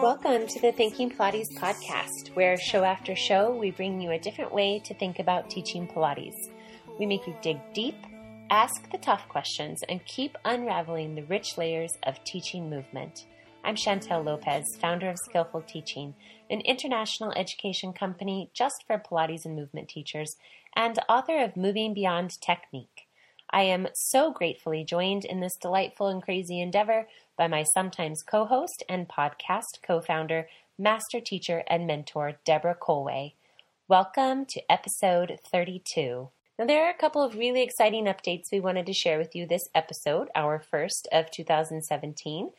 Welcome to the Thinking Pilates podcast, where show after show we bring you a different way to think about teaching Pilates. We make you dig deep, ask the tough questions, and keep unraveling the rich layers of teaching movement. I'm Chantel Lopez, founder of Skillful Teaching, an international education company just for Pilates and movement teachers, and author of Moving Beyond Technique. I am so gratefully joined in this delightful and crazy endeavor by my sometimes co host and podcast co founder, master teacher, and mentor, Deborah Colway. Welcome to episode 32. Now, there are a couple of really exciting updates we wanted to share with you this episode, our first of 2017.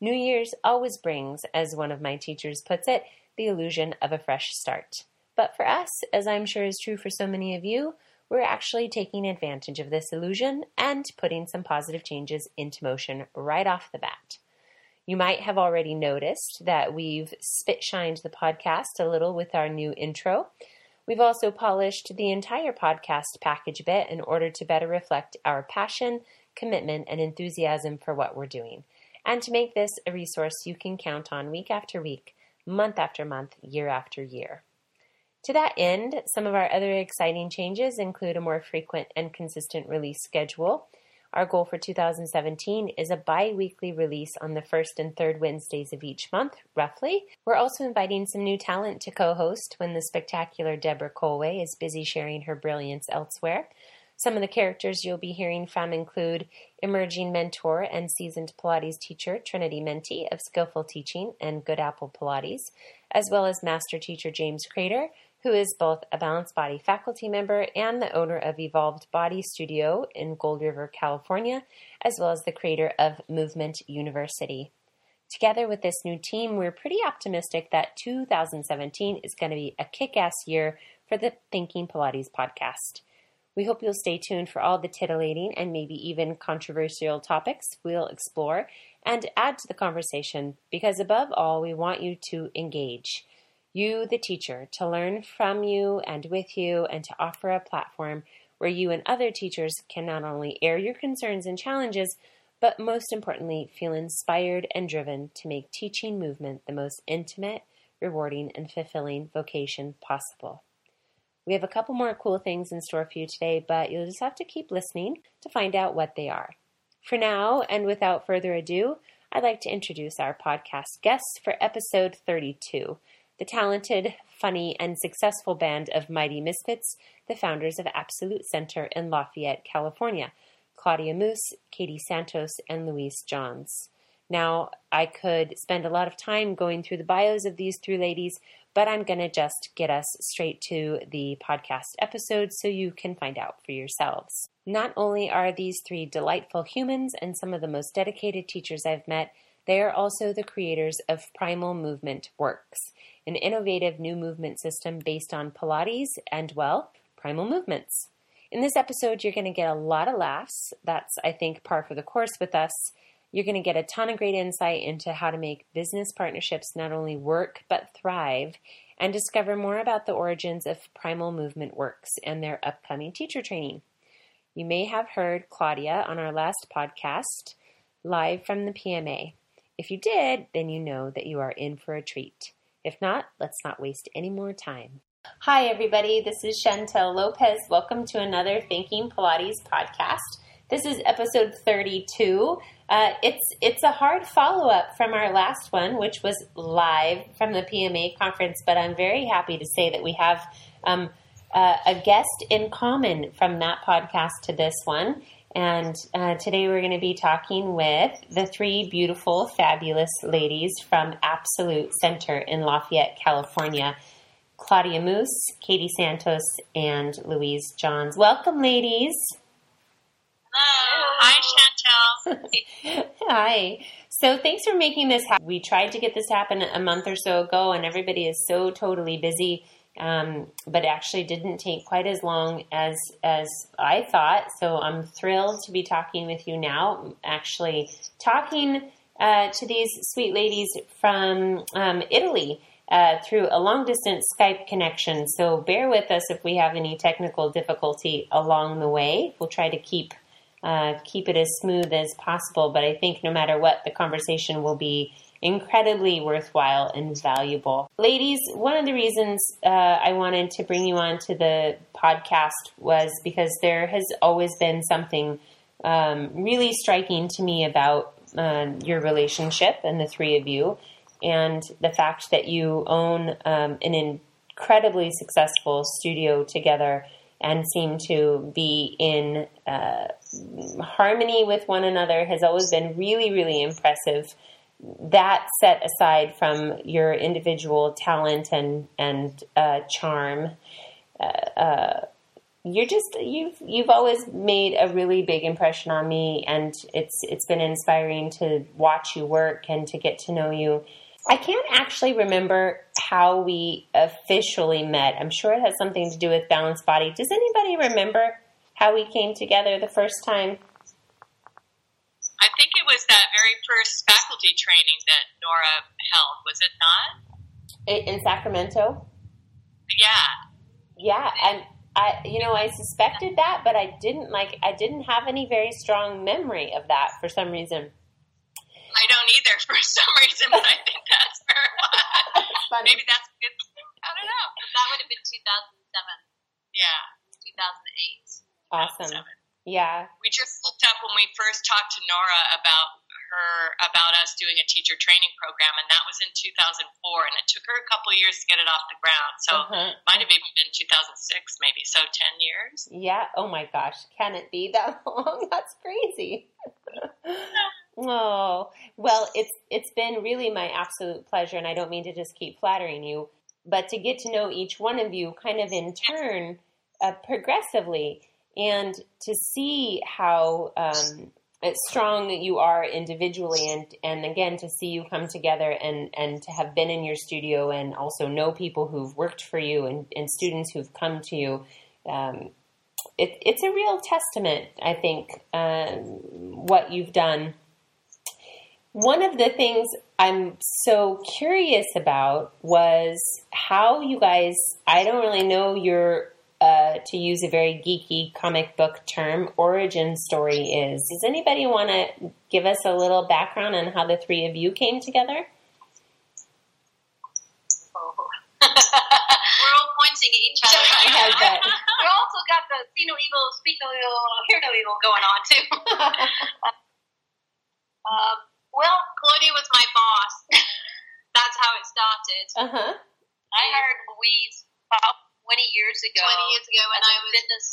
New Year's always brings, as one of my teachers puts it, the illusion of a fresh start. But for us, as I'm sure is true for so many of you, we're actually taking advantage of this illusion and putting some positive changes into motion right off the bat. You might have already noticed that we've spit shined the podcast a little with our new intro. We've also polished the entire podcast package a bit in order to better reflect our passion, commitment, and enthusiasm for what we're doing, and to make this a resource you can count on week after week, month after month, year after year. To that end, some of our other exciting changes include a more frequent and consistent release schedule. Our goal for 2017 is a bi weekly release on the first and third Wednesdays of each month, roughly. We're also inviting some new talent to co host when the spectacular Deborah Colway is busy sharing her brilliance elsewhere. Some of the characters you'll be hearing from include emerging mentor and seasoned Pilates teacher Trinity Menti of Skillful Teaching and Good Apple Pilates, as well as master teacher James Crader who is both a Balanced Body faculty member and the owner of Evolved Body Studio in Gold River, California, as well as the creator of Movement University. Together with this new team, we're pretty optimistic that 2017 is going to be a kick ass year for the Thinking Pilates podcast. We hope you'll stay tuned for all the titillating and maybe even controversial topics we'll explore and add to the conversation because, above all, we want you to engage you, the teacher, to learn from you and with you, and to offer a platform where you and other teachers can not only air your concerns and challenges, but most importantly, feel inspired and driven to make teaching movement the most intimate, rewarding, and fulfilling vocation possible. We have a couple more cool things in store for you today, but you'll just have to keep listening to find out what they are. For now, and without further ado, I'd like to introduce our podcast guests for episode 32 the talented, funny, and successful band of Mighty Misfits, the founders of Absolute Center in Lafayette, California, Claudia Moose, Katie Santos, and Louise Johns. Now, I could spend a lot of time going through the bios of these three ladies, but I'm going to just get us straight to the podcast episode so you can find out for yourselves. Not only are these three delightful humans and some of the most dedicated teachers I've met, they are also the creators of Primal Movement Works, an innovative new movement system based on Pilates and, well, primal movements. In this episode, you're going to get a lot of laughs. That's, I think, par for the course with us. You're going to get a ton of great insight into how to make business partnerships not only work but thrive and discover more about the origins of Primal Movement Works and their upcoming teacher training. You may have heard Claudia on our last podcast live from the PMA. If you did, then you know that you are in for a treat. If not, let's not waste any more time. Hi, everybody. This is Chantel Lopez. Welcome to another Thinking Pilates podcast. This is episode 32. Uh, it's it's a hard follow up from our last one, which was live from the PMA conference. But I'm very happy to say that we have um, uh, a guest in common from that podcast to this one. And uh, today we're going to be talking with the three beautiful, fabulous ladies from Absolute Center in Lafayette, California Claudia Moose, Katie Santos, and Louise Johns. Welcome, ladies. Hello. Hi, Chantel. Hi. So thanks for making this happen. We tried to get this happen a month or so ago, and everybody is so totally busy um, but actually didn't take quite as long as as I thought. So I'm thrilled to be talking with you now. Actually, talking uh, to these sweet ladies from um, Italy. Uh, through a long distance Skype connection. So bear with us if we have any technical difficulty along the way. We'll try to keep uh, keep it as smooth as possible. But I think no matter what, the conversation will be incredibly worthwhile and valuable. Ladies, one of the reasons uh, I wanted to bring you on to the podcast was because there has always been something um, really striking to me about uh, your relationship and the three of you, and the fact that you own um, an incredibly successful studio together and seem to be in uh, harmony with one another has always been really, really impressive. That set aside from your individual talent and and uh, charm, uh, uh, you're just you've you've always made a really big impression on me, and it's it's been inspiring to watch you work and to get to know you. I can't actually remember how we officially met. I'm sure it has something to do with Balanced Body. Does anybody remember how we came together the first time? I think was that very first faculty training that Nora held, was it not? In Sacramento? Yeah. Yeah, and I you know, I suspected that, but I didn't like I didn't have any very strong memory of that for some reason. I don't either for some reason, but I think that's where it was. Maybe that's good. I don't know. That would have been 2007. Yeah. 2008. Awesome. Yeah. We just looked up when we first talked to Nora about her about us doing a teacher training program, and that was in 2004, and it took her a couple of years to get it off the ground. So Uh-huh. might have even been 2006, maybe. So 10 years. Yeah. Oh my gosh. Can it be that long? That's crazy. oh, well, it's it's been really my absolute pleasure and I don't mean to just keep flattering you, but to get to know each one of you kind of in turn uh, progressively and to see how um, strong you are individually and and again to see you come together and and to have been in your studio and also know people who've worked for you and, and students who've come to you um, it, it's a real testament i think um, what you've done. One of the things i'm so curious about was how you guys i don't really know your uh, to use a very geeky comic book term, origin story is. Does anybody want to give us a little background on how the three of you came together? We're all pointing at each other. I bet. we also got the see no evil, speak no evil, hear no evil going on too. um, well, Claudia was my boss. That's how it started. Uh huh. I hired Louise 20 years ago. 20 years ago when I was was- fitness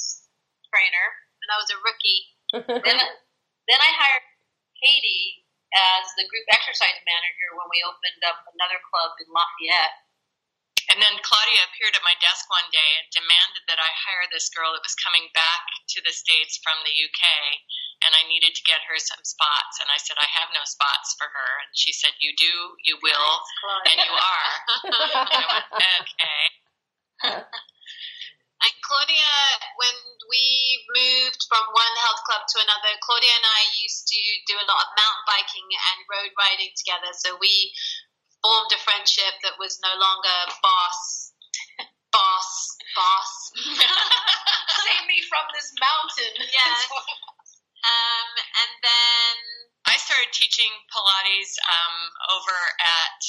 trainer, and I was a rookie. Then, then I hired Katie as the group exercise manager when we opened up another club in Lafayette. And then Claudia appeared at my desk one day and demanded that I hire this girl that was coming back to the States from the UK, and I needed to get her some spots. And I said, I have no spots for her. And she said, You do, you will, and you are. And I went, okay. And Claudia, when we moved from one health club to another, Claudia and I used to do a lot of mountain biking and road riding together. So we formed a friendship that was no longer boss, boss, boss. Save me from this mountain. Yes. Um, and then I started teaching Pilates um, over at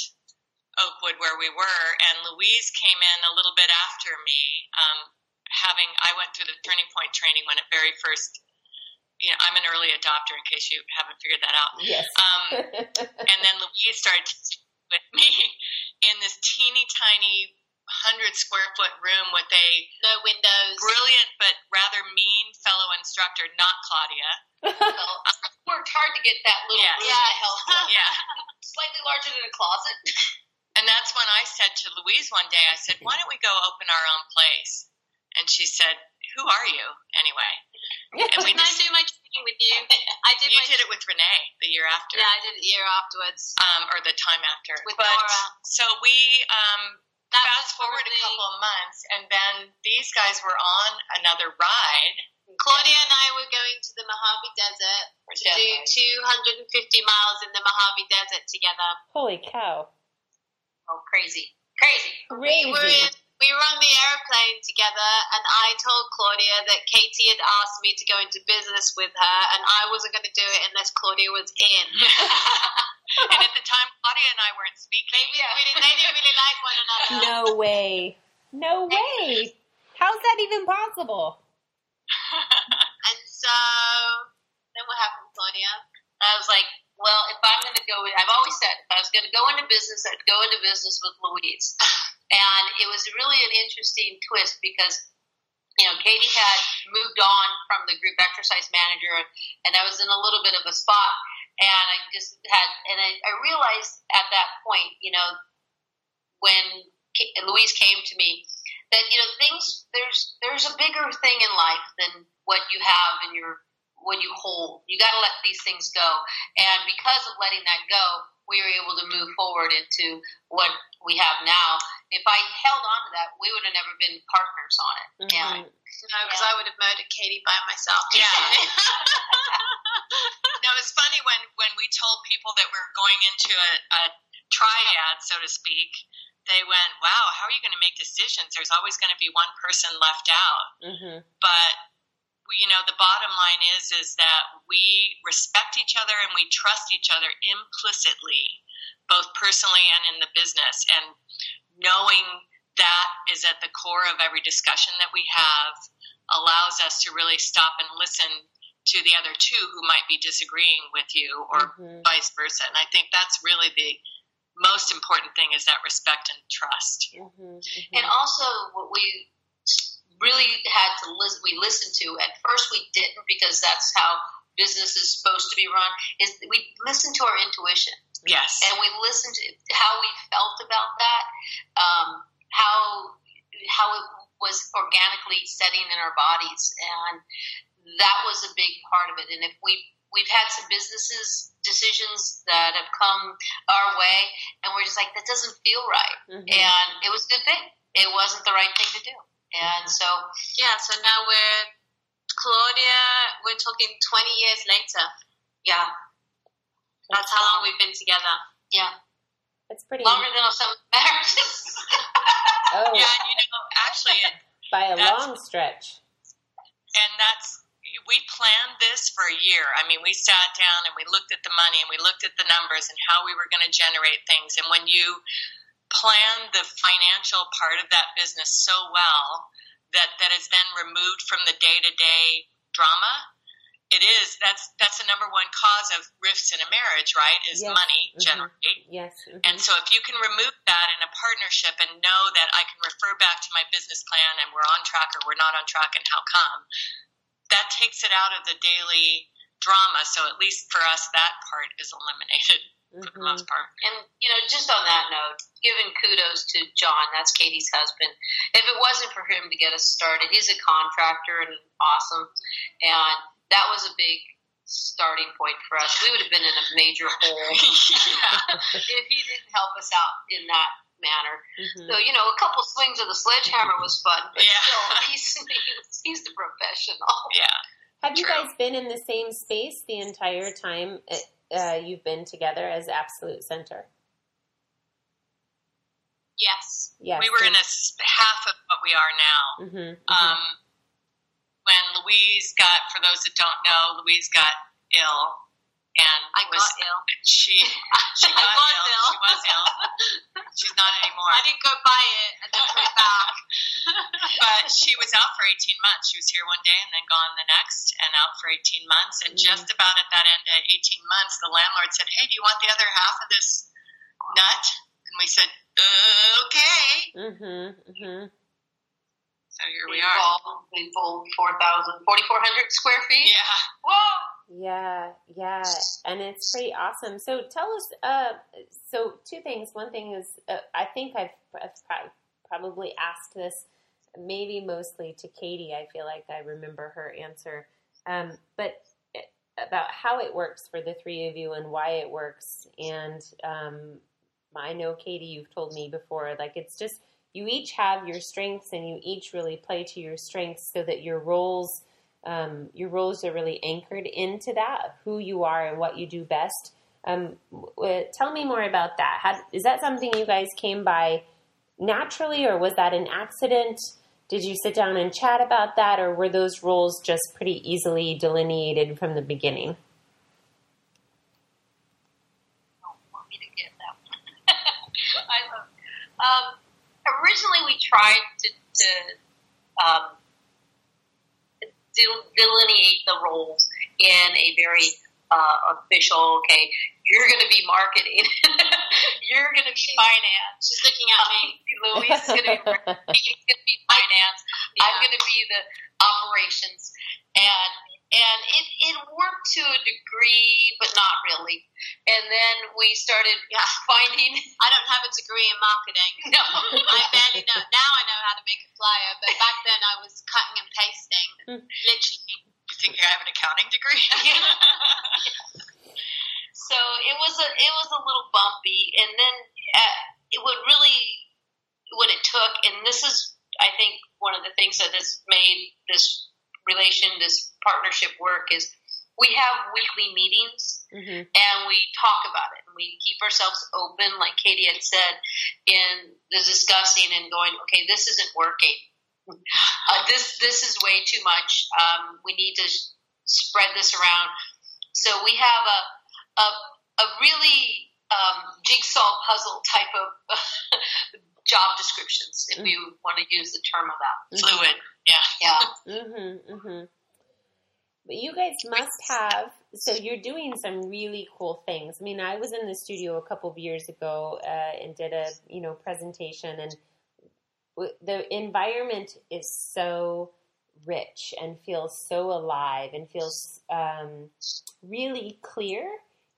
Oakwood where we were, and Louise came in a little bit after me. Um, having I went through the Turning Point training when it very first. You know, I'm an early adopter in case you haven't figured that out. yes. Um, and then Louise started with me in this teeny tiny hundred square foot room with a no windows. brilliant but rather mean fellow instructor, not Claudia. Well, worked hard to get that little Yes. room in the health. Yeah. Slightly larger than a closet. And that's when I said to Louise one day, I said, why don't we go open our own place? And she said, who are you anyway? And we Can I do my training with you? I did you my did it with Renee the year after. Yeah, I did it the year afterwards. Um, or the time after. With but, Nora. So we um, That fast was forward a couple of months, and then these guys were on another ride. Claudia and I were going to the Mojave Desert to do 250 miles in the Mojave Desert together. Holy cow. Oh, crazy. Crazy. Crazy. We were, in, we were on the airplane together, and I told Claudia that Katie had asked me to go into business with her, and I wasn't going to do it unless Claudia was in. and at the time, Claudia and I weren't speaking. Maybe we didn't, they didn't really like one another. No way. No way. How's that even possible? And so, then what happened, Claudia? I was like, well, if I'm going to go, I've always said if I was going to go into business, I'd go into business with Louise. And it was really an interesting twist because, you know, Katie had moved on from the group exercise manager, and I was in a little bit of a spot. And I just had, and I, I realized at that point, you know, when K- Louise came to me, that you know things there's there's a bigger thing in life than what you have in your what you hold. You got to let these things go. And because of letting that go, we were able to move forward into what we have now. If I held on to that, we would have never been partners on it. Mhm. And No, because I would have murdered Katie by myself. Yeah. no, it's funny when when we told people that we're going into a, a triad, so to speak. They went, "Wow, how are you going to make decisions? There's always going to be one person left out." Mm-hmm. but you know the bottom line is is that we respect each other and we trust each other implicitly both personally and in the business and knowing that is at the core of every discussion that we have allows us to really stop and listen to the other two who might be disagreeing with you or Mhm. vice versa and i think that's really the most important thing is that respect and trust Mm-hmm. And also, what we really had to listen, we listened to at first we didn't because that's how business is supposed to be run. Is we listened to our intuition yes and we listened to how we felt about that, um, how how it was organically setting in our bodies, and that was a big part of it. And if we we've had some businesses decisions that have come our way, and we're just like that doesn't feel right Mhm. and it was a good thing. It wasn't the right thing to do, and so yeah, so now we're, Claudia, we're talking 20 years later. yeah, That's how long we've been together. yeah, It's pretty longer than some marriages. oh yeah you know actually it, by a long stretch. and that's we planned this for a year. I mean, we sat down and we looked at the money and we looked at the numbers and how we were going to generate things. And when you plan the financial part of that business so well that that is then removed from the day to day drama, it is that's that's the number one cause of rifts in a marriage, right? Is Yes. money Mhm. generate. Yes. mhm. And so if you can remove that in a partnership and know that I can refer back to my business plan and we're on track or we're not on track and how come, that takes it out of the daily drama. So at least for us, that part is eliminated for the Mhm. most part. And you know, just on that note, giving kudos to John, that's Katie's husband. If it wasn't for him to get us started, he's a contractor and awesome, and that was a big starting point for us. We would have been in a major hole if he didn't help us out in that manner. Mhm. So you know, a couple swings of the sledgehammer was fun, but Yeah. still, he's, he's he's the professional. Yeah. Have you guys been in the same space the entire time uh, you've been together as Absolute Center? Yes. Yes. We were in a s- half of what we are now. Mm-hmm, Um, when Louise got, for those that don't know, Louise got ill and I was, got ill. She she I got was ill. ill. She was ill. She's not anymore. I didn't go buy it then put it back. but she was out for 18 months. She was here one day and then gone the next, and out for 18 months. And Mm. just about at that end of 18 months, the landlord said, "Hey, do you want the other half of this nut?" And we said, "Okay." mm-hmm, mm-hmm. So here we We are. full, we full 4,000, 4,400 square feet. Yeah. Whoa! Yeah, yeah, and it's pretty awesome. So tell us. Uh, so two things. One thing is, uh, I think I've, I've probably asked this, maybe mostly to Katie. I feel like I remember her answer, um, but about how it works for the three of you and why it works. And um, I know Katie, you've told me before, like it's just you each have your strengths and you each really play to your strengths so that your roles um, your roles are really anchored into that, who you are and what you do best. Um, tell me more about that. How, is that something you guys came by naturally, or was that an accident? Did you sit down and chat about that, or were those roles just pretty easily delineated from the beginning? one. I love. Um, originally, we tried to, to um, delineate the roles in a very uh, official. Okay, you're going to be marketing. you're going to be finance. She's looking at me. Louise is going to be, going to be finance. Yeah. I'm going to be the operations, and and it, it worked to a degree, but not really. And then we started yeah. finding. I don't have a degree in marketing. No, I barely know. Now I know how to make a flyer, but back then I was cutting and pasting, literally. You think I have an accounting degree? so it was a it was a little bumpy, and then uh, it would really what it took, and this is I think one of the things that has made this relation, this partnership work is we have weekly meetings Mhm. and we talk about it and we keep ourselves open, like Katie had said, in the discussing and going, okay, this isn't working. Uh, this this is way too much. Um, we need to spread this around. So we have a a, a really um, jigsaw puzzle type of job descriptions, if we want to use the term of that. Fluid. Yeah. Yeah. Mm-hmm, mm-hmm. But you guys must have. So you're doing some really cool things. I mean, I was in the studio a couple of years ago uh, and did a you know presentation, and w- the environment is so rich and feels so alive and feels um, really clear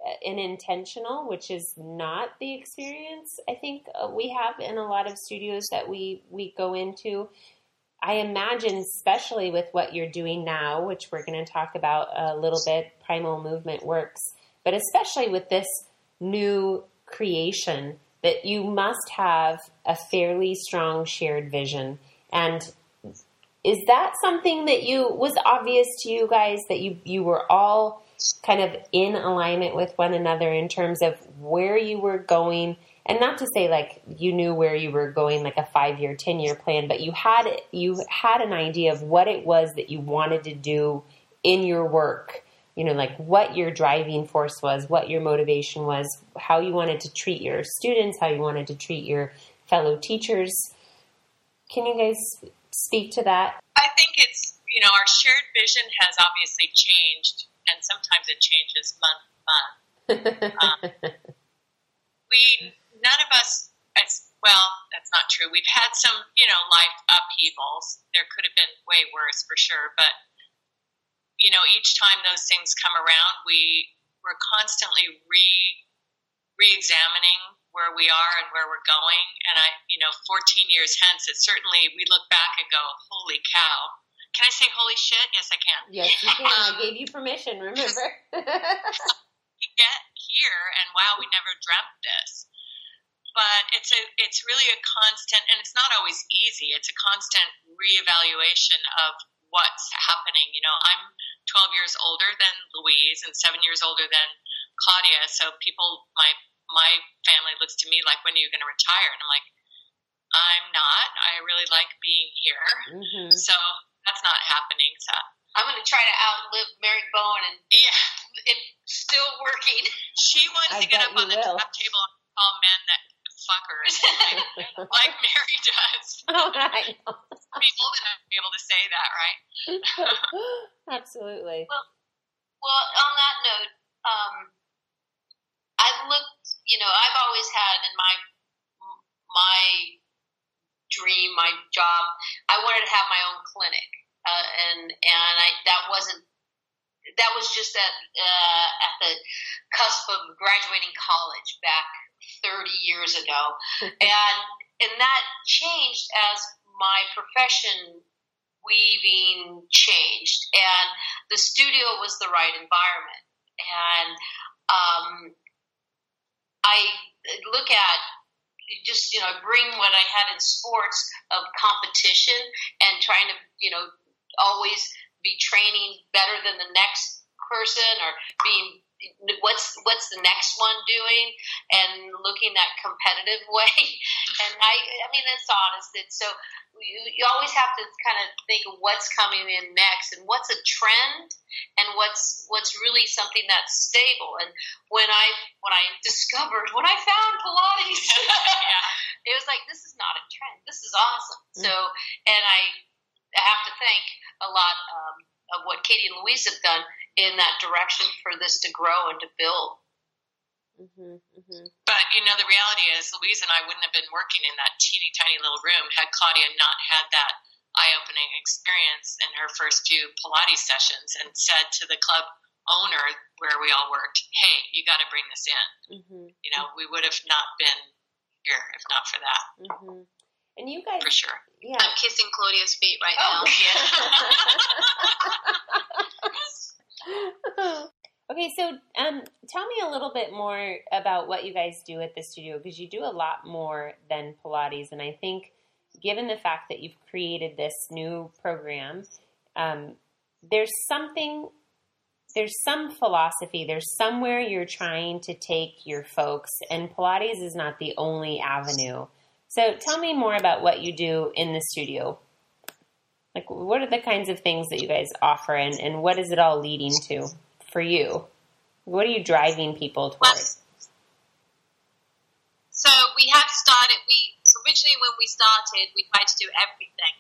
uh, and intentional, which is not the experience I think uh, we have in a lot of studios that we we go into. I imagine, especially with what you're doing now, which we're going to talk about a little bit, Primal Movement Works, but especially with this new creation, that you must have a fairly strong shared vision. And is that something that you was obvious to you guys that you you were all kind of in alignment with one another in terms of where you were going and not to say like you knew where you were going like a 5 year 10 year plan but you had you had an idea of what it was that you wanted to do in your work. You know like what your driving force was what your motivation was how you wanted to treat your students how you wanted to treat your fellow teachers. Can you guys speak to that? I think it's, you know, our shared vision has obviously changed, and sometimes it changes month to month. Um, we, none of us, as well, that's not true. We've had some, you know, life upheavals. There could have been way worse for sure, but, you know, each time those things come around, we, we're constantly re, re-examining where we are and where we're going. And I, you know, 14 years hence, it certainly, we look back and go, holy cow. Can I say holy shit? Yes, I can. yes you can i gave you permission remember We get here and wow, we never dreamt this. But it's a, it's really a constant, and it's not always easy. It's a constant reevaluation of what's happening. You know, I'm 12 years older than Louise and seven years older than Claudia. So people, my my family looks to me like, when are you going to retire? And I'm like, I'm not. I really like being here. hmm So that's not happening. So I'm going to try to outlive Mary Bowen and, yeah, and still working. she wants I to get up on you the will. top table and call men that fuckers like, like Mary does. oh, I know. Be old enough to be able to say that, right? Absolutely. Well, on that note, um, I looked. You know, I've always had in my my dream, my job. I wanted to have my own clinic, uh, and and I that wasn't. That was just at uh, at the cusp of graduating college back 30 years ago, and and that changed as my profession weaving changed, and the studio was the right environment, and um, I look at just you know bring what I had in sports of competition and trying to you know always be training better than the next person or being what's what's the next one doing and looking that competitive way. And i i mean that's honest it's so you, you always have to kind of think of what's coming in next and what's a trend and what's what's really something that's stable. And when i when i discovered when i found pilates it was like this is not a trend this is awesome. Mm-hmm. so and i I have to thank a lot um, of what Katie and Louise have done in that direction for this to grow and to build. Mm-hmm, mm-hmm. But you know, the reality is, Louise and I wouldn't have been working in that teeny tiny little room had Claudia not had that eye-opening experience in her first few Pilates sessions and said to the club owner where we all worked, "Hey, you got to bring this in." Mm-hmm. You know, we would have not been here if not for that. Mm-hmm. And you guys, for sure, yeah. I'm kissing Claudia's feet right oh, now. Yeah. okay, so um, tell me a little bit more about what you guys do at the studio because you do a lot more than Pilates, and I think given the fact that you've created this new program, um, there's something, there's some philosophy, there's somewhere you're trying to take your folks, and Pilates is not the only avenue. So tell me more about what you do in the studio. Like, what are the kinds of things that you guys offer, and, and what is it all leading to for you? What are you driving people towards? So we have started. We originally, when we started, we tried to do everything.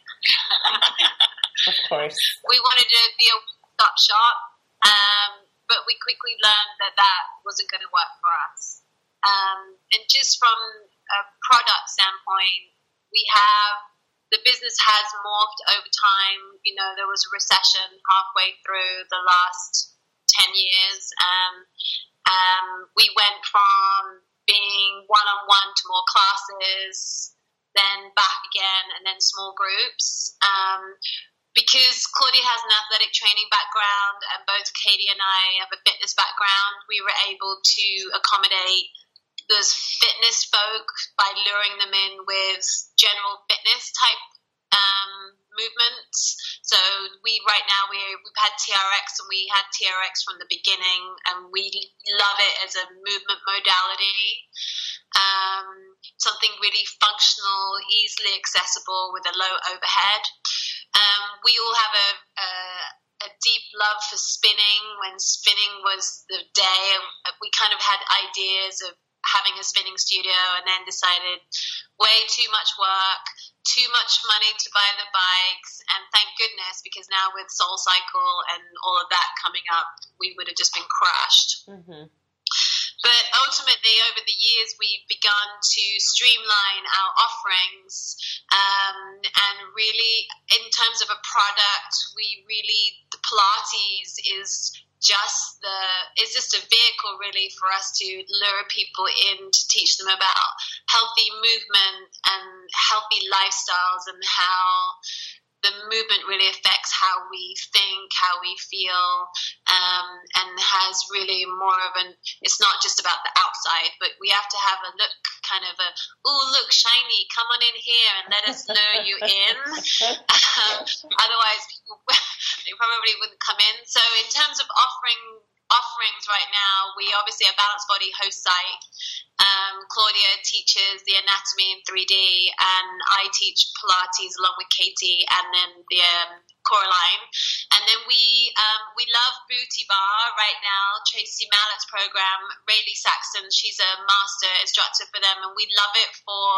of course, we wanted to be a stop shop, um, but we quickly learned that that wasn't going to work for us. Um, and just from a product standpoint, we have the business has morphed over time. You know, there was a recession halfway through the last 10 years. Um, um, we went from being one on one to more classes, then back again, and then small groups. Um, because Claudia has an athletic training background and both Katie and I have a fitness background, we were able to accommodate those fitness folk by luring them in with general fitness type um, movements. So we right now we we've had TRX and we had TRX from the beginning, and we love it as a movement modality. Um, something really functional, easily accessible with a low overhead. Um, we all have a, a a deep love for spinning. When spinning was the day, we kind of had ideas of having a spinning studio and then decided way too much work, too much money to buy the bikes, and thank goodness because now with Soul Cycle and all of that coming up, we would have just been crushed. Mm-hmm. But ultimately, over the years, we've begun to streamline our offerings. Um, and really, in terms of a product, we really, the Pilates is just the it's just a vehicle really for us to lure people in to teach them about healthy movement and healthy lifestyles and how the movement really affects how we think, how we feel, um, and has really more of an. It's not just about the outside, but we have to have a look, kind of a, oh look, shiny, come on in here and let us lure you in. um, otherwise, people they probably wouldn't come in. So, in terms of offering offerings right now, we obviously a Balanced Body host site. Um, Claudia teaches the anatomy in 3D, and I teach Pilates along with Katie, and then the um, CoreAlign. And then we um, we love Booty Barre right now. Tracey Mallett's program, Rayleigh Saxton, she's a master instructor for them, and we love it for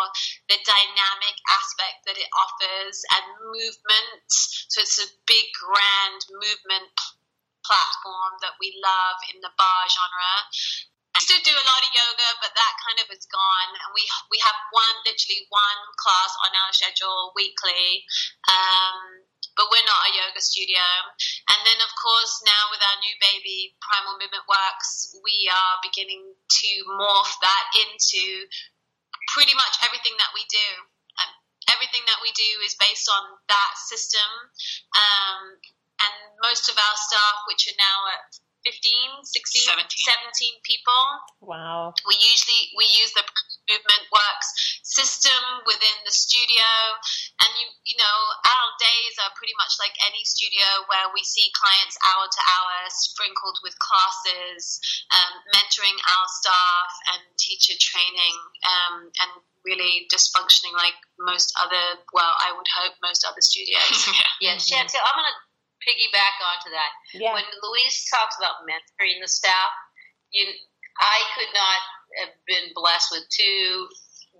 the dynamic aspect that it offers and movement. So it's a big, grand movement platform that we love in the barre genre. I still do a lot of yoga, but that kind of is gone. And we we have one, literally one class on our schedule weekly. Um, but we're not a yoga studio. And then, of course, now with our new baby, Primal Movement Works, we are beginning to morph that into pretty much everything that we do. Um, everything that we do is based on that system. Um, and most of our staff, which are now at 15, 16, 17, 17 people. Wow. We usually we use the movement works system within the studio. And you, you know, our days are pretty much like any studio where we see clients hour to hour, sprinkled with classes, um, mentoring our staff and teacher training, um, and really just functioning like most other, well, I would hope most other studios. yeah, Chantel, I'm going to piggyback onto that. Yeah. When Louise talks about mentoring the staff, you, I could not have been blessed with two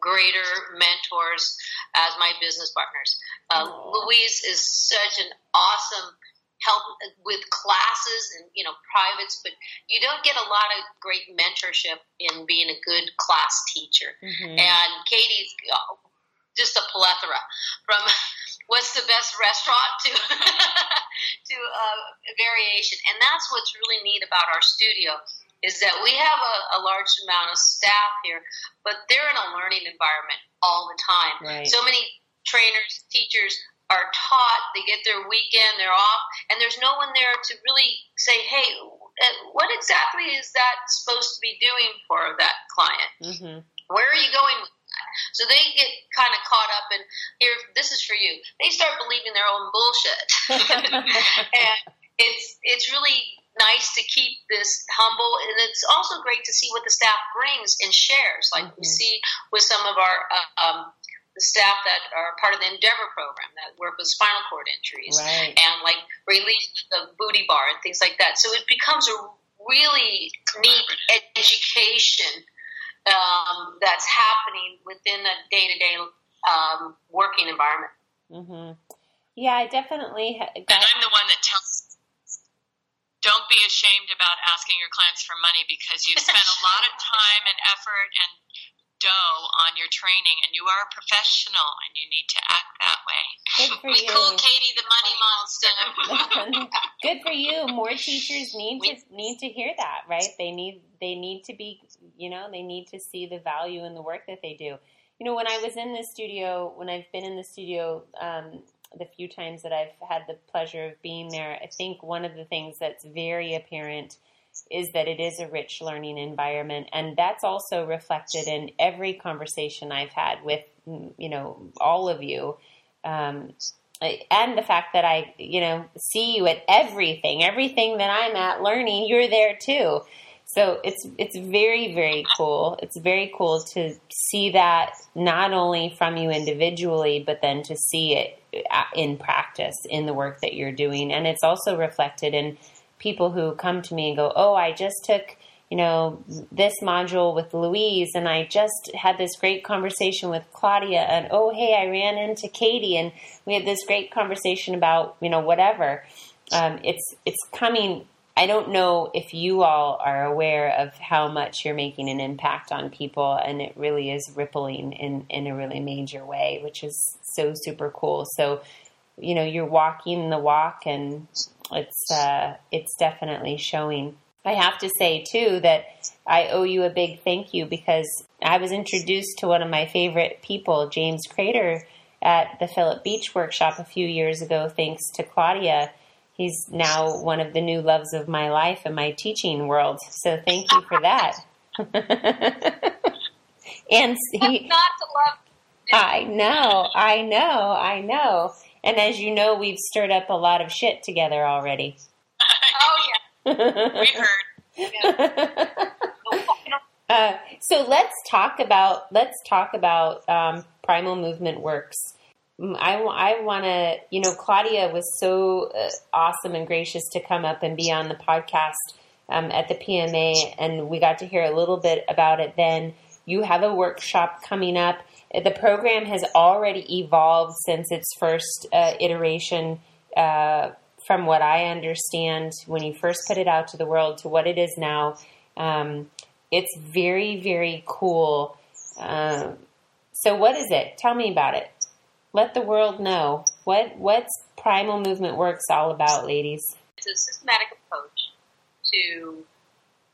greater mentors as my business partners. Uh, Louise is such an awesome help with classes and you know privates, but you don't get a lot of great mentorship in being a good class teacher. Mhm. And Katie's uh, just a plethora from what's the best restaurant to to uh, variation, and that's what's really neat about our studio is that we have a, a large amount of staff here, but they're in a learning environment all the time. Right. So many trainers, teachers are taught, they get their weekend, they're off, and there's no one there to really say, hey, uh, what exactly is that supposed to be doing for that client? Mhm. Where are you going with? So they get kind of caught up in here. This is for you. They start believing their own bullshit, and it's it's really nice to keep this humble, and it's also great to see what the staff brings and shares. Like we Mhm. see with some of our uh, um, the staff that are part of the Endeavor program that work with spinal cord injuries Right. and like release the booty barre and things like that. So it becomes a really neat education um, that's happening within a day to day working environment. Mhm. Yeah, I definitely ha- And. I'm the one that tells don't be ashamed about asking your clients for money because you've spent a lot of time and effort and dough on your training and you are a professional and you need to act that way. Good for We call. Katie the money monster. Good for you. More teachers need to need to hear that, right? They need they need to be, you know, they need to see the value in the work that they do. You know, when I was in the studio, when I've been in the studio, um, the few times that I've had the pleasure of being there, I think one of the things that's very apparent is that it is a rich learning environment, and that's also reflected in every conversation I've had with, you know, all of you. Um, and the fact that I, you know, see you at everything, everything that I'm at learning, you're there too. So it's it's very very cool. It's very cool to see that not only from you individually, but then to see it uh, in practice in the work that you're doing, and it's also reflected in people who come to me and go, "Oh, I just took." You know, this module with Louise, and I just had this great conversation with Claudia, and oh, hey, I ran into Katie, and we had this great conversation about, you know, whatever. Um, it's it's coming I don't know if you all are aware of how much you're making an impact on people, and it really is rippling in, in a really major way, which is so super cool. So, you know, you're walking the walk, and it's uh, it's definitely showing. I have to say too that I owe you a big thank you because I was introduced to one of my favorite people, James Crader, at the Phillip Beach workshop a few years ago, thanks to Claudia he's now one of the new loves of my life and my teaching world. So thank you for that. and he, Not to love. I know, I know, I know. And as you know, we've stirred up a lot of shit together already. Oh yeah. We've heard. uh, so let's talk about let's talk about um, primal movement works. Mm, I, I want to, you know, Claudia was so uh, awesome and gracious to come up and be on the podcast um, at the PMA, and we got to hear a little bit about it then. You have a workshop coming up. The program has already evolved since its first uh, iteration, uh, from what I understand, when you first put it out to the world to what it is now. Um, it's very, very cool. Um, so, what is it? Tell me about it let the world know what what's primal movement works all about ladies It's a systematic approach to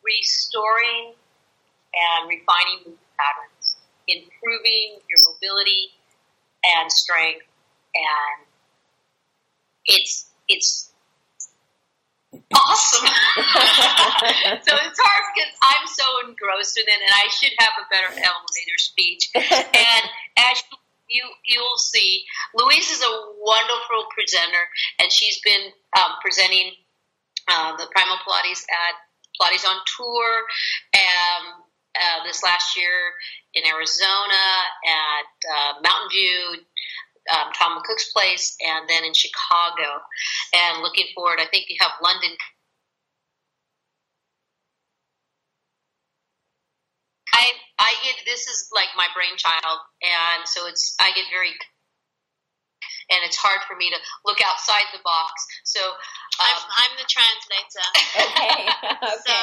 restoring and refining movement patterns, improving your mobility and strength, and it's it's awesome. so it's hard because I'm so engrossed in it, and I should have a better elevator speech. and as you you'll see, Louise is a wonderful presenter, and she's been um, presenting uh, the Primal Pilates at Pilates on Tour. Um, uh, this last year in Arizona at uh, Mountain View, um, Tom McCook's place, and then in Chicago. And looking forward, I think you have London. I I get this is like my brainchild, and so it's I get very and it's hard for me to look outside the box. So um, I'm, I'm the translator. okay. okay. So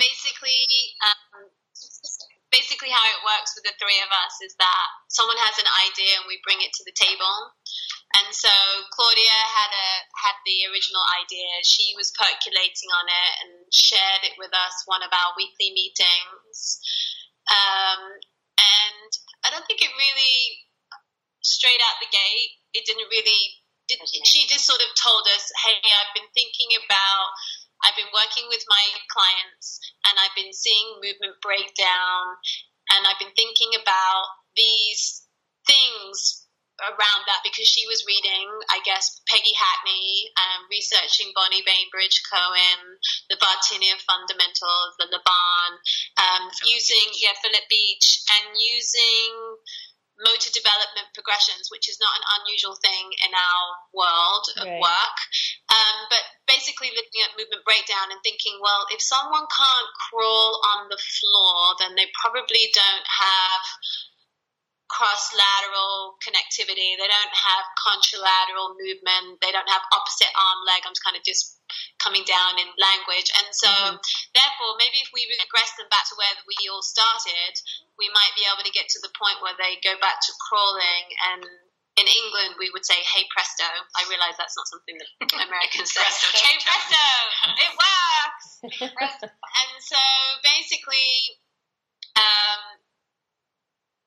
basically, um, basically how it works with the three of us is that someone has an idea and we bring it to the table. And so Claudia had a had the original idea. She was percolating on it and shared it with us one of our weekly meetings. Um, and I don't think it really straight out the gate. It didn't really. Did, she just sort of told us, "Hey, I've been thinking about I've been working with my clients and I've been seeing movement breakdown and I've been thinking about these things around that because she was reading, I guess, Peggy Hackney, um, researching Bonnie Bainbridge Cohen, the Bartenieff Fundamentals, the Laban, um, using, yeah, Phillip Beach, and using motor development progressions, which is not an unusual thing in our world of Right. work. Um, but basically looking at movement breakdown and thinking, well, if someone can't crawl on the floor, then they probably don't have cross lateral connectivity. They don't have contralateral movement. They don't have opposite arm leg. I'm just kind of just coming down in language. And so, mm-hmm. therefore, maybe if we regress them back to where we all started, we might be able to get to the point where they go back to crawling and in England, we would say, "Hey presto." I realize that's not something that Americans say. Presto, hey presto, it works. and so, basically, um,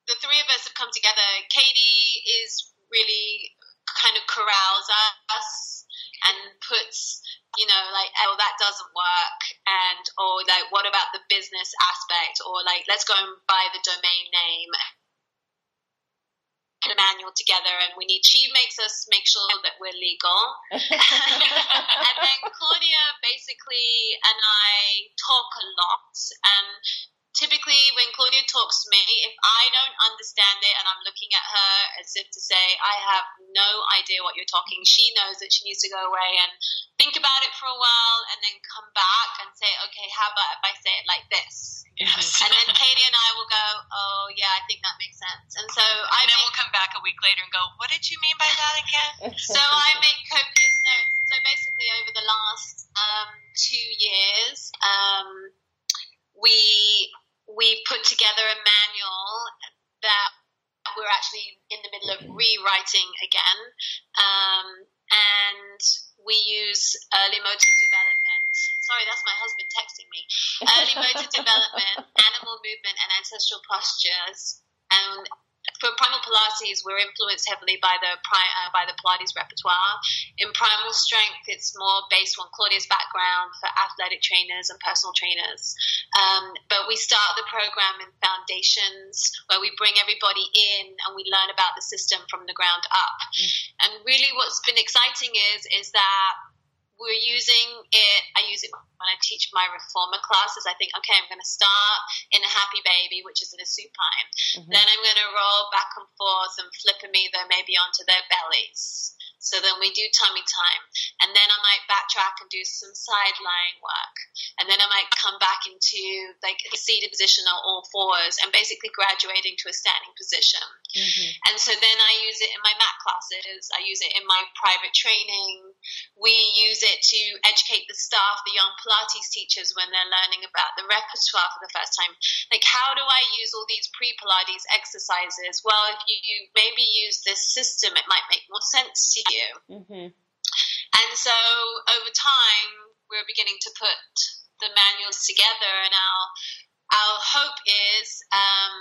the three of us have come together. Katie is really kind of corrals us and puts, you know, like, oh, that doesn't work, and or like, what about the business aspect, or like, let's go and buy the domain name. And a manual together, and we need. She makes us make sure that we're legal, and then Claudia basically and I talk a lot. And typically, when Claudia talks to me, if I don't understand it and I'm looking at her as if to say, I have no idea what you're talking, she knows that she needs to go away and think about it for a while and then come back and say, okay, how about if I say it like this? Yes. And then Katie and I will go, oh, yeah, I think that makes sense. And so I then make we'll come back a week later and go, what did you mean by that again? so I make copious notes, and so basically over the last um, two years, um, we we put together a manual that we're actually in the middle of rewriting again, um, and we use early motor development. Sorry, that's my husband texting me. Early motor development, animal movement, and ancestral postures, and for primal Pilates, we're influenced heavily by the uh, by the Pilates repertoire. In primal strength, it's more based on Claudia's background for athletic trainers and personal trainers. Um, but we start the program in foundations, where we bring everybody in and we learn about the system from the ground up. And really, what's been exciting is is that we're using it. I use it when I teach my reformer classes. I think, okay, I'm going to start in a happy baby, which is in a supine. Mm-hmm. Then I'm going to roll back and forth and flip them either maybe onto their bellies. So then we do tummy time. And then I might backtrack and do some side lying work. And then I might come back into like a seated position on all fours and basically graduating to a standing position. Mm-hmm. And so then I use it in my mat classes. I use it in my private training. We use it to educate the staff, the young Pilates teachers, when they're learning about the repertoire for the first time. Like, how do I use all these pre Pilates exercises? Well, if you maybe use this system, it might make more sense to you. hmm And so over time, we're beginning to put the manuals together, and our our hope is um,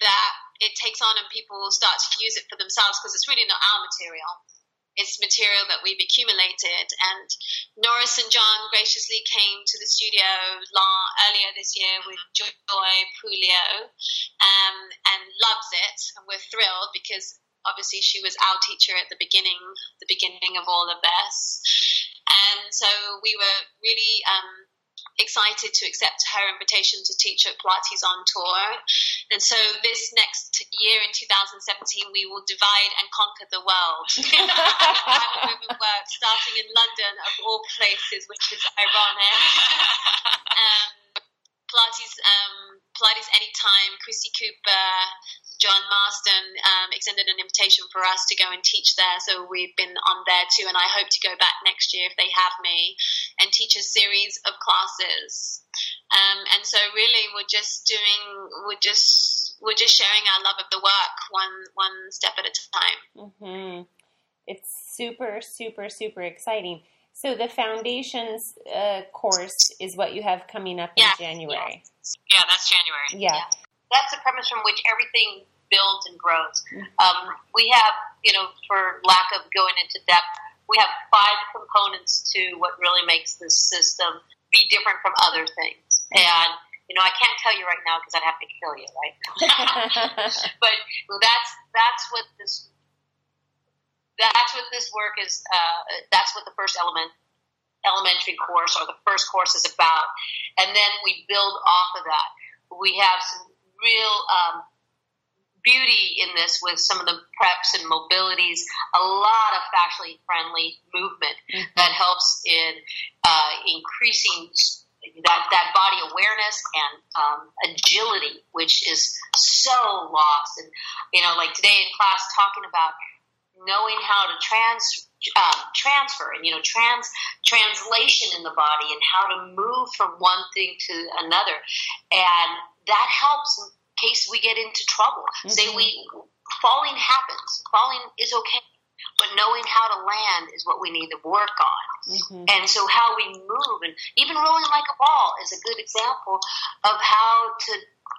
that it takes on and people will start to use it for themselves because it's really not our material. It's material that we've accumulated. And Nora St. John graciously came to the studio earlier this year with Joy Puleo um, and loves it. And we're thrilled because obviously she was our teacher at the beginning, the beginning of all of this. And so we were really um, excited to accept her invitation to teach at Pilates on tour. And so this next year in 2017, we will divide and conquer the world. movement work starting in London, of all places, which is ironic. Um, Pilates, um, Pilates Anytime, Kristi Cooper, John Marston um, extended an invitation for us to go and teach there. So we've been on there too, and I hope to go back next year if they have me and teach a series of classes. Um, and so really, we're just doing, we're just, we're just sharing our love of the work one one step at a time. Mm-hmm. It's super, super, super exciting. So the foundations uh, course is what you have coming up in January. Yeah, that's January. Yeah. That's the premise from which everything builds and grows. Um, we have, you know, for lack of going into depth, we have five components to what really makes this system be different from other things. And, you know, I can't tell you right now because I'd have to kill you, right? Now. But that's that's what this that's what this work is. Uh, that's what the first element elementary course or the first course is about, and then we build off of that. We have some real um, beauty in this with some of the preps and mobilities, a lot of fascially friendly movement that helps in uh, increasing that, that body awareness and um, agility, which is so lost. And, you know, like today in class talking about knowing how to trans, um, transfer and, you know, trans, translation in the body and how to move from one thing to another. And that helps in case we get into trouble. Say we, falling happens. Falling is okay. But knowing how to land is what we need to work on. Mhm. And so how we move and even rolling like a ball is a good example of how to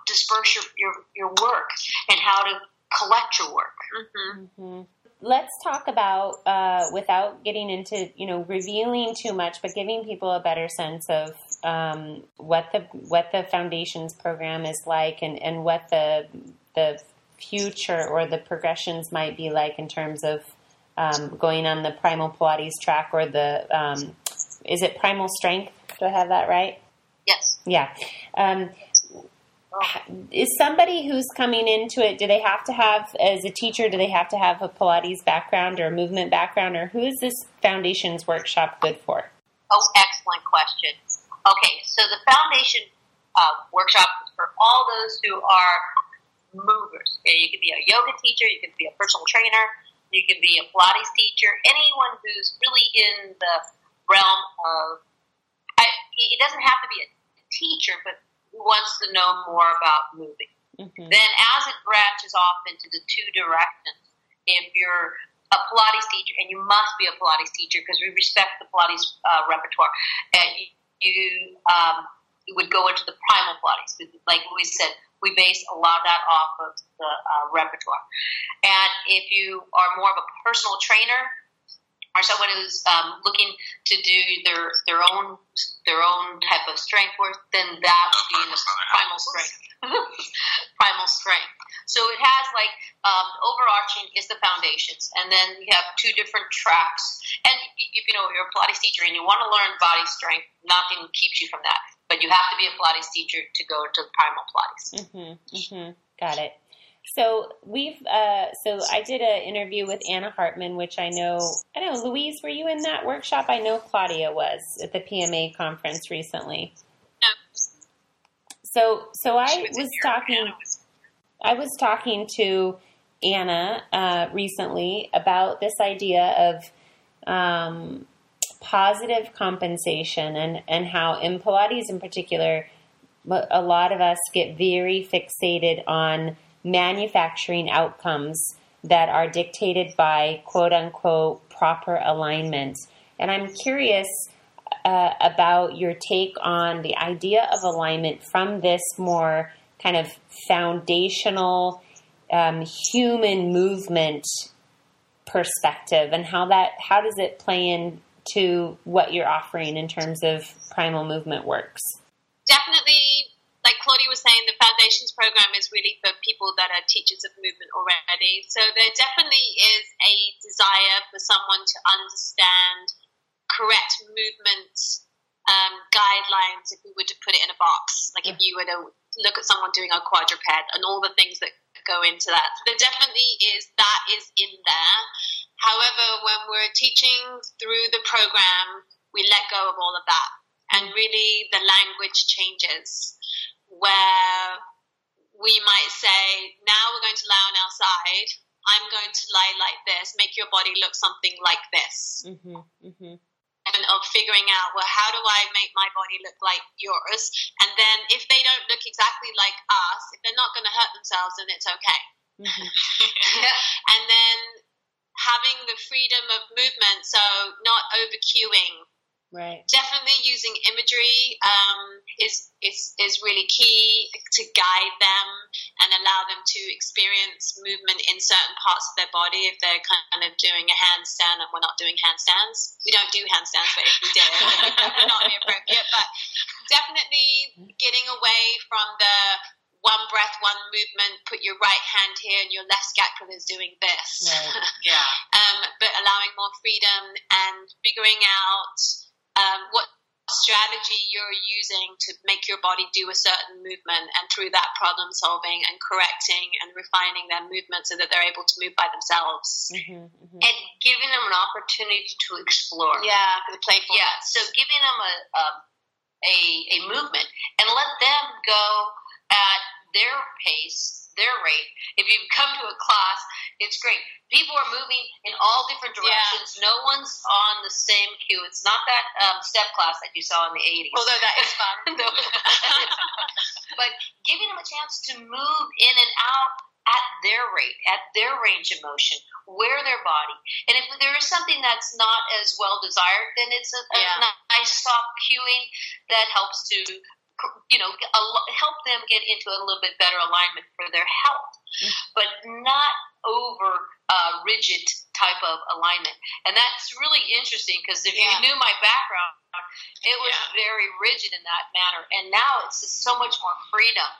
disperse your, your, your work and how to collect your work. Mm-hmm. Mhm. Let's talk about, uh, without getting into, you know, revealing too much, but giving people a better sense of um, what the what the foundations program is like, and, and what the the future or the progressions might be like in terms of um, going on the primal Pilates track or the um, is it primal strength? Do I have that right? Yes. Yeah. Is somebody who's coming into it, do they have to have, as a teacher, do they have to have a Pilates background or a movement background, or who is this foundations workshop good for? Oh, excellent question. Okay, so the foundation uh, workshop is for all those who are movers. Okay, you could be a yoga teacher, you could be a personal trainer, you could be a Pilates teacher, anyone who's really in the realm of. I, it doesn't have to be a teacher, but who wants to know more about moving. Mm-hmm. Then, as it branches off into the two directions, if you're a Pilates teacher, and you must be a Pilates teacher because we respect the Pilates uh, repertoire, and you, you, um, you would go into the primal Pilates. Like we said, we base a lot of that off of the uh, repertoire. And if you are more of a personal trainer, or someone who's um, looking to do their their own their own type of strength work, then that would be in the primal strength. primal strength. So it has like um, overarching is the foundations, and then we have two different tracks. And if you know you're a Pilates teacher and you want to learn body strength, nothing keeps you from that. But you have to be a Pilates teacher to go to the primal Pilates. Mm-hmm, mm-hmm. Got it. So we've uh, so I did an interview with Anna Hartman, which I know. I know Louise, were you in that workshop? I know Claudia was at the PMA conference recently. So so I was, talking. Was- I was talking to Anna uh, recently about this idea of um, positive compensation and, and how in Pilates in particular, a lot of us get very fixated on manufacturing outcomes that are dictated by quote unquote proper alignment. And I'm curious uh, about your take on the idea of alignment from this more kind of foundational um, human movement perspective and how that how does it play into what you're offering in terms of primal movement works? Definitely like Claudia was saying, the foundations program is really for people that are teachers of movement already. So there definitely is a desire for someone to understand correct movement um, guidelines if we were to put it in a box. Like if you were to look at someone doing a quadruped and all the things that go into that. So there definitely is that is in there. However, when we're teaching through the program, we let go of all of that. And really the language changes where we might say, now we're going to lie on our side. I'm going to lie like this. Make your body look something like this. Mm-hmm, mm-hmm. And of figuring out, well, how do I make my body look like yours? And then if they don't look exactly like us, if they're not going to hurt themselves, then it's okay. Mm-hmm. and then having the freedom of movement, so not over cueing, Right. Definitely using imagery um, is, is is really key to guide them and allow them to experience movement in certain parts of their body. If they're kind of doing a handstand, and we're not doing handstands, we don't do handstands, but if we did, it would not be appropriate. But definitely getting away from the one breath, one movement, put your right hand here and your left scapula is doing this. Right. Yeah. um, but allowing more freedom and figuring out um, what strategy you're using to make your body do a certain movement and through that problem solving and correcting and refining their movement so that they're able to move by themselves. Mm-hmm, mm-hmm. and giving them an opportunity to explore. Yeah the playful yeah so giving them a, a a a movement and let them go at their pace their rate if you've come to a class it's great people are moving in all different directions. Yeah. No one's on the same cue. It's not that um, step class that you saw in the 80s. Although that is fun. but giving them a chance to move in and out at their rate, at their range of motion, where their body. And if there is something that's not as well desired, then it's a, a nice soft cueing that helps to you know help them get into a little bit better alignment for their health mm. but not over uh, rigid type of alignment. And that's really interesting because if yeah. you knew my background, it was yeah. very rigid in that manner. And now it's just so much more freedom.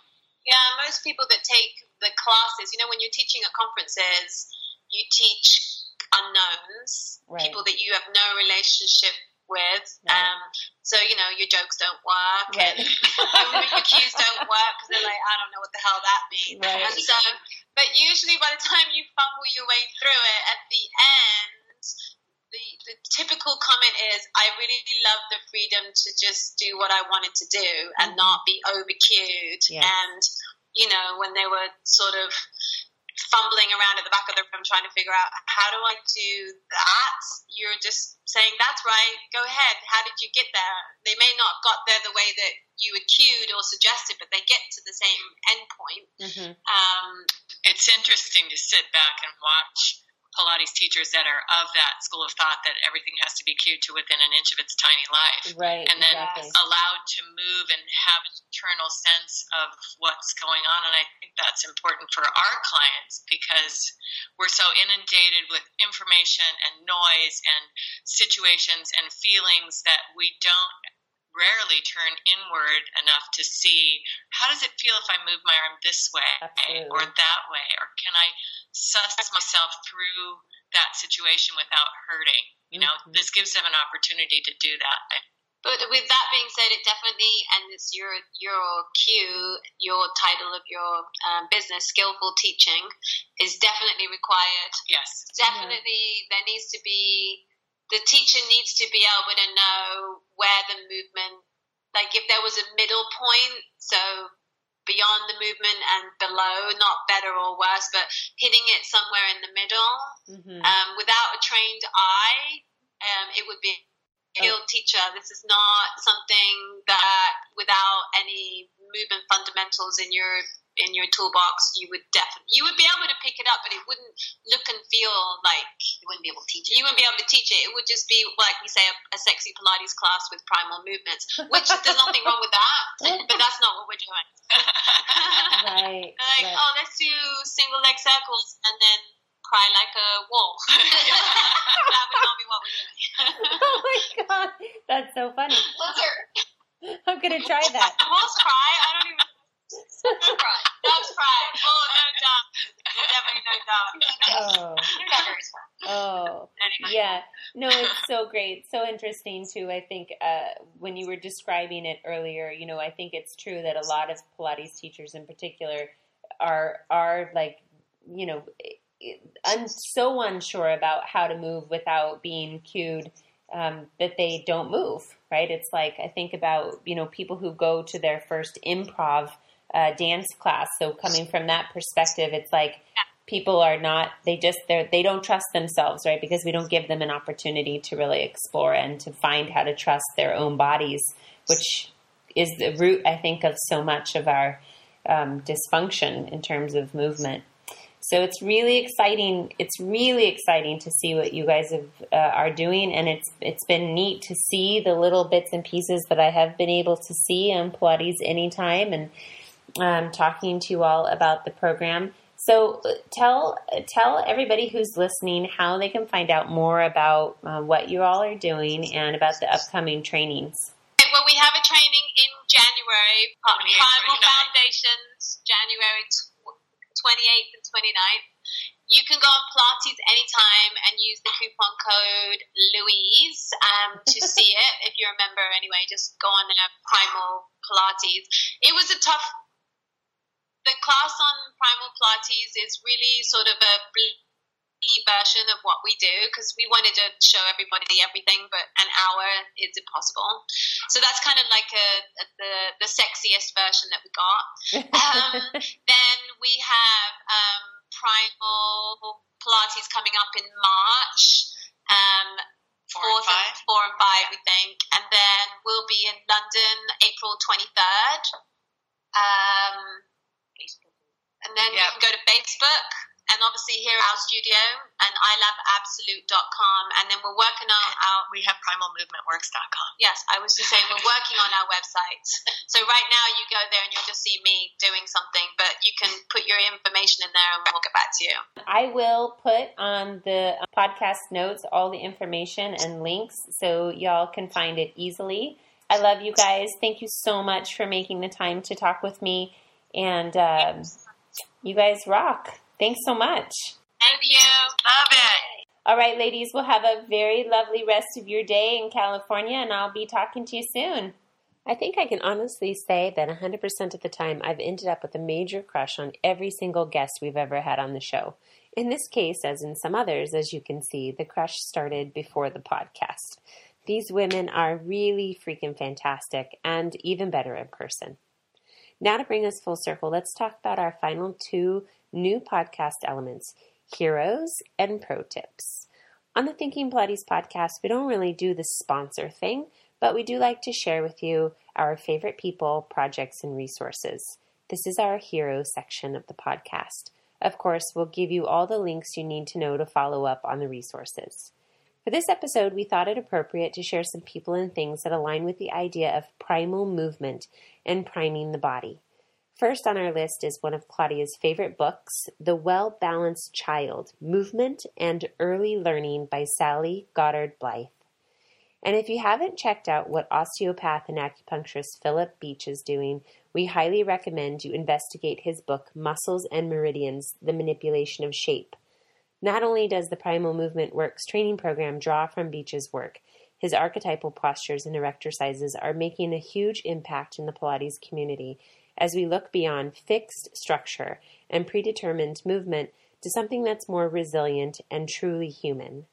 Yeah, most people that take the classes, you know, when you're teaching at conferences, you teach unknowns, right. people that you have no relationship with. Right. Um, so you know your jokes don't work, right. and your cues don't work because they're like, I don't know what the hell that means. Right. And so, but usually by the time you fumble your way through it, at the end, the the typical comment is, I really love the freedom to just do what I wanted to do and mm-hmm. not be over cued. Yeah. And you know when they were sort of fumbling around at the back of the room trying to figure out how do I do that? You're just saying, that's right, go ahead. How did you get there? They may not got there the way that you had cued or suggested, but they get to the same endpoint. Mm-hmm. Um, it's interesting to sit back and watch Pilates teachers that are of that school of thought that everything has to be cued to within an inch of its tiny life. Right. And then exactly. allowed to move and have an internal sense of what's going on. And I think that's important for our clients because we're so inundated with information and noise and situations and feelings that we don't rarely turn inward enough to see how does it feel if I move my arm this way Absolutely. or that way, or can I suss myself through that situation without hurting? You know, mm-hmm. this gives them an opportunity to do that. But with that being said, it definitely, and it's your your cue, your title of your um, business, skillful teaching, is definitely required. Yes, definitely. Yeah. There needs to be the teacher needs to be able to know where the movement, like if there was a middle point, so beyond the movement and below, not better or worse, but hitting it somewhere in the middle. Mm-hmm. Um, without a trained eye, um, it would be a skilled oh. teacher. This is not something that without any movement fundamentals in your in your toolbox, you would definitely you would be able to pick it up, but it wouldn't look and feel like you wouldn't be able to teach it. You wouldn't be able to teach it. It would just be like you say a, a sexy Pilates class with primal movements, which there's nothing wrong with that, but that's not what we're doing. right. like right. oh, let's do single leg circles and then cry like a wolf. that would not be what we're doing. oh my god, that's so funny. I'm gonna try that. Wolves cry. I don't even. Dogs cry. Oh no, dog. Definitely no dog. Oh, oh, yeah. No, it's so great, so interesting too. I think uh, when you were describing it earlier, you know, I think it's true that a lot of Pilates teachers, in particular, are are like, you know, I'm so unsure about how to move without being cued um, that they don't move. Right? It's like I think about you know people who go to their first improv uh, dance class. So coming from that perspective, it's like people are not they just they they don't trust themselves, right? Because we don't give them an opportunity to really explore and to find how to trust their own bodies, which is the root, I think, of so much of our um, dysfunction in terms of movement. So it's really exciting. It's really exciting to see what you guys have, uh, are doing, and it's it's been neat to see the little bits and pieces that I have been able to see on Pilates anytime, and um, talking to you all about the program. So tell tell everybody who's listening how they can find out more about uh, what you all are doing and about the upcoming trainings. Well, we have a training in January, Primal Foundations, January 28th and 29th. You can go on Pilates anytime and use the coupon code Louise um, to see it. If you remember, anyway, just go on there, Primal Pilates. It was a tough. The class on Primal Pilates is really sort of a version of what we do because we wanted to show everybody everything, but an hour is impossible. So that's kind of like a, a the the sexiest version that we got. Um, then we have um, Primal Pilates coming up in March. Um, Four and five. four and five, we think, and then we'll be in London April twenty third. Um, and then you can go to Facebook and obviously here at our studio and ilababsolute.com and then we're working on our We have primalmovementworks.com. yes i was just saying we're working on our website so right now you go there and you'll just see me doing something but you can put your information in there and we'll get back to you I will put on the podcast notes all the information and links so y'all can find it easily. I love you guys. Thank you so much for making the time to talk with me, and um, you guys rock. Thanks so much. thank you Love it. All right, ladies, we'll have a very lovely rest of your day in California, and I'll be talking to you soon. I think I can honestly say that 100% of the time I've ended up with a major crush on every single guest we've ever had on the show. In this case, as in some others, as you can see, the crush started before the podcast. These women are really freaking fantastic and even better in person. Now, to bring us full circle, let's talk about our final two new podcast elements heroes and pro tips. On the Thinking Pilates podcast, we don't really do the sponsor thing, but we do like to share with you our favorite people, projects, and resources. This is our hero section of the podcast. Of course, we'll give you all the links you need to know to follow up on the resources. For this episode, we thought it appropriate to share some people and things that align with the idea of primal movement and priming the body. First on our list is one of Claudia's favorite books, The Well Balanced Child Movement and Early Learning by Sally Goddard Blythe. And if you haven't checked out what osteopath and acupuncturist Phillip Beach is doing, we highly recommend you investigate his book, Muscles and Meridians The Manipulation of Shape. Not only does the Primal Movement Works training program draw from Beach's work, his archetypal postures and exercises are making a huge impact in the Pilates community as we look beyond fixed structure and predetermined movement to something that's more resilient and truly human.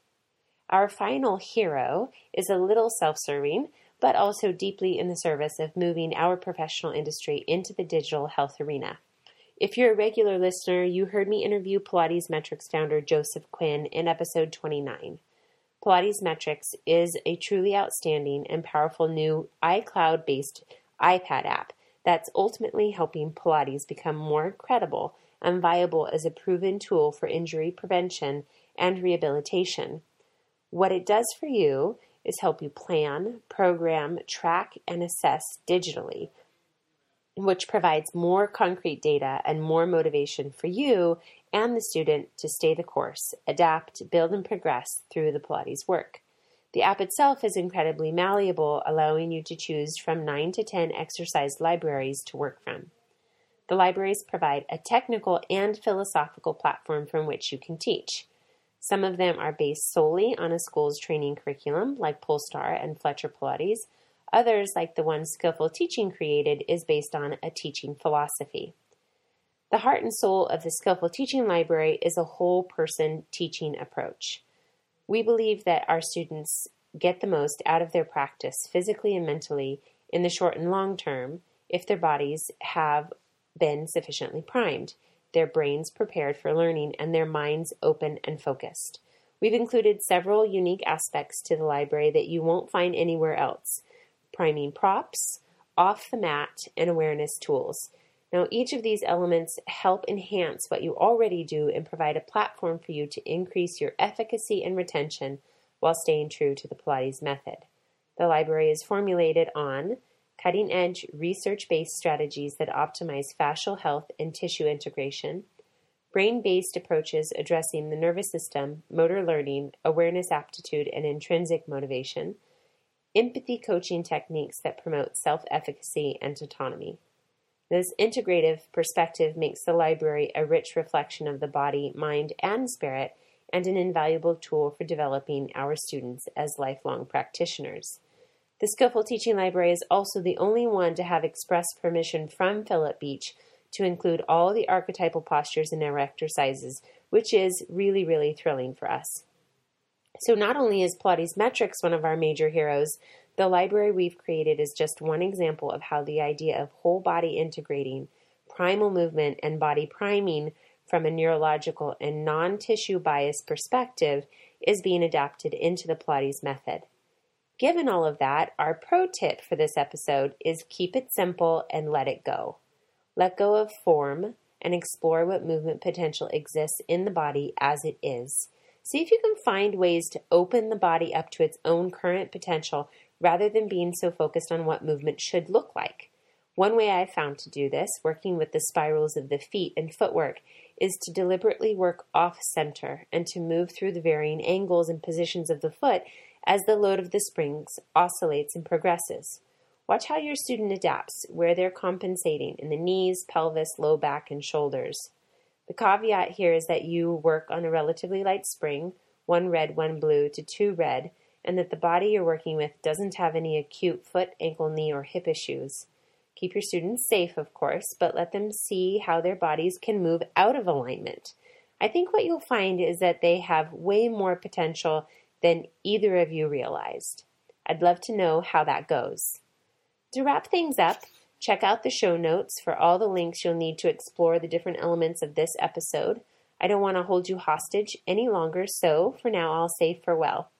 Our final hero is a little self serving, but also deeply in the service of moving our professional industry into the digital health arena. If you're a regular listener, you heard me interview Pilates Metrics founder Joseph Quinn in episode 29. Pilates Metrics is a truly outstanding and powerful new iCloud based iPad app that's ultimately helping Pilates become more credible and viable as a proven tool for injury prevention and rehabilitation. What it does for you is help you plan, program, track, and assess digitally, which provides more concrete data and more motivation for you and the student to stay the course, adapt, build, and progress through the Pilates work. The app itself is incredibly malleable, allowing you to choose from 9 to 10 exercise libraries to work from. The libraries provide a technical and philosophical platform from which you can teach. Some of them are based solely on a school's training curriculum, like Polestar and Fletcher Pilates. Others, like the one Skillful Teaching created, is based on a teaching philosophy. The heart and soul of the Skillful Teaching Library is a whole person teaching approach. We believe that our students get the most out of their practice physically and mentally in the short and long term if their bodies have been sufficiently primed, their brains prepared for learning, and their minds open and focused. We've included several unique aspects to the library that you won't find anywhere else priming props, off the mat, and awareness tools. Now, each of these elements help enhance what you already do and provide a platform for you to increase your efficacy and retention while staying true to the Pilates method. The library is formulated on cutting edge research based strategies that optimize fascial health and tissue integration, brain based approaches addressing the nervous system, motor learning, awareness aptitude, and intrinsic motivation, empathy coaching techniques that promote self efficacy and autonomy. This integrative perspective makes the library a rich reflection of the body, mind, and spirit, and an invaluable tool for developing our students as lifelong practitioners. The Skillful Teaching Library is also the only one to have express permission from Phillip Beach to include all the archetypal postures and our exercises, which is really, really thrilling for us. So, not only is Pilates Metrics one of our major heroes, the library we've created is just one example of how the idea of whole body integrating, primal movement, and body priming from a neurological and non tissue bias perspective is being adapted into the Pilates method. Given all of that, our pro tip for this episode is keep it simple and let it go. Let go of form and explore what movement potential exists in the body as it is. See if you can find ways to open the body up to its own current potential rather than being so focused on what movement should look like. One way I've found to do this, working with the spirals of the feet and footwork, is to deliberately work off center and to move through the varying angles and positions of the foot as the load of the springs oscillates and progresses. Watch how your student adapts, where they're compensating in the knees, pelvis, low back, and shoulders. The caveat here is that you work on a relatively light spring, one red, one blue to two red, and that the body you're working with doesn't have any acute foot, ankle, knee, or hip issues. Keep your students safe, of course, but let them see how their bodies can move out of alignment. I think what you'll find is that they have way more potential than either of you realized. I'd love to know how that goes. To wrap things up, check out the show notes for all the links you'll need to explore the different elements of this episode. I don't want to hold you hostage any longer, so for now I'll say farewell.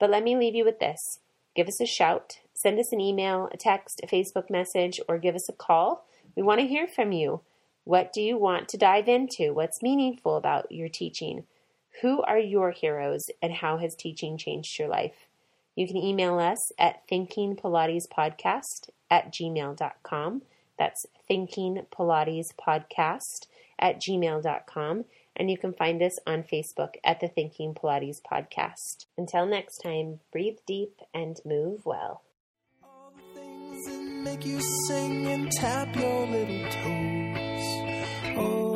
But let me leave you with this give us a shout, send us an email, a text, a Facebook message, or give us a call. We want to hear from you. What do you want to dive into? What's meaningful about your teaching? Who are your heroes and how has teaching changed your life? You can email us at thinkingpilatespodcast at gmail.com. That's thinkingpilatespodcast at gmail.com and you can find us on Facebook at the Thinking Pilates Podcast. Until next time, breathe deep and move well. make you sing and tap your little toes. Oh,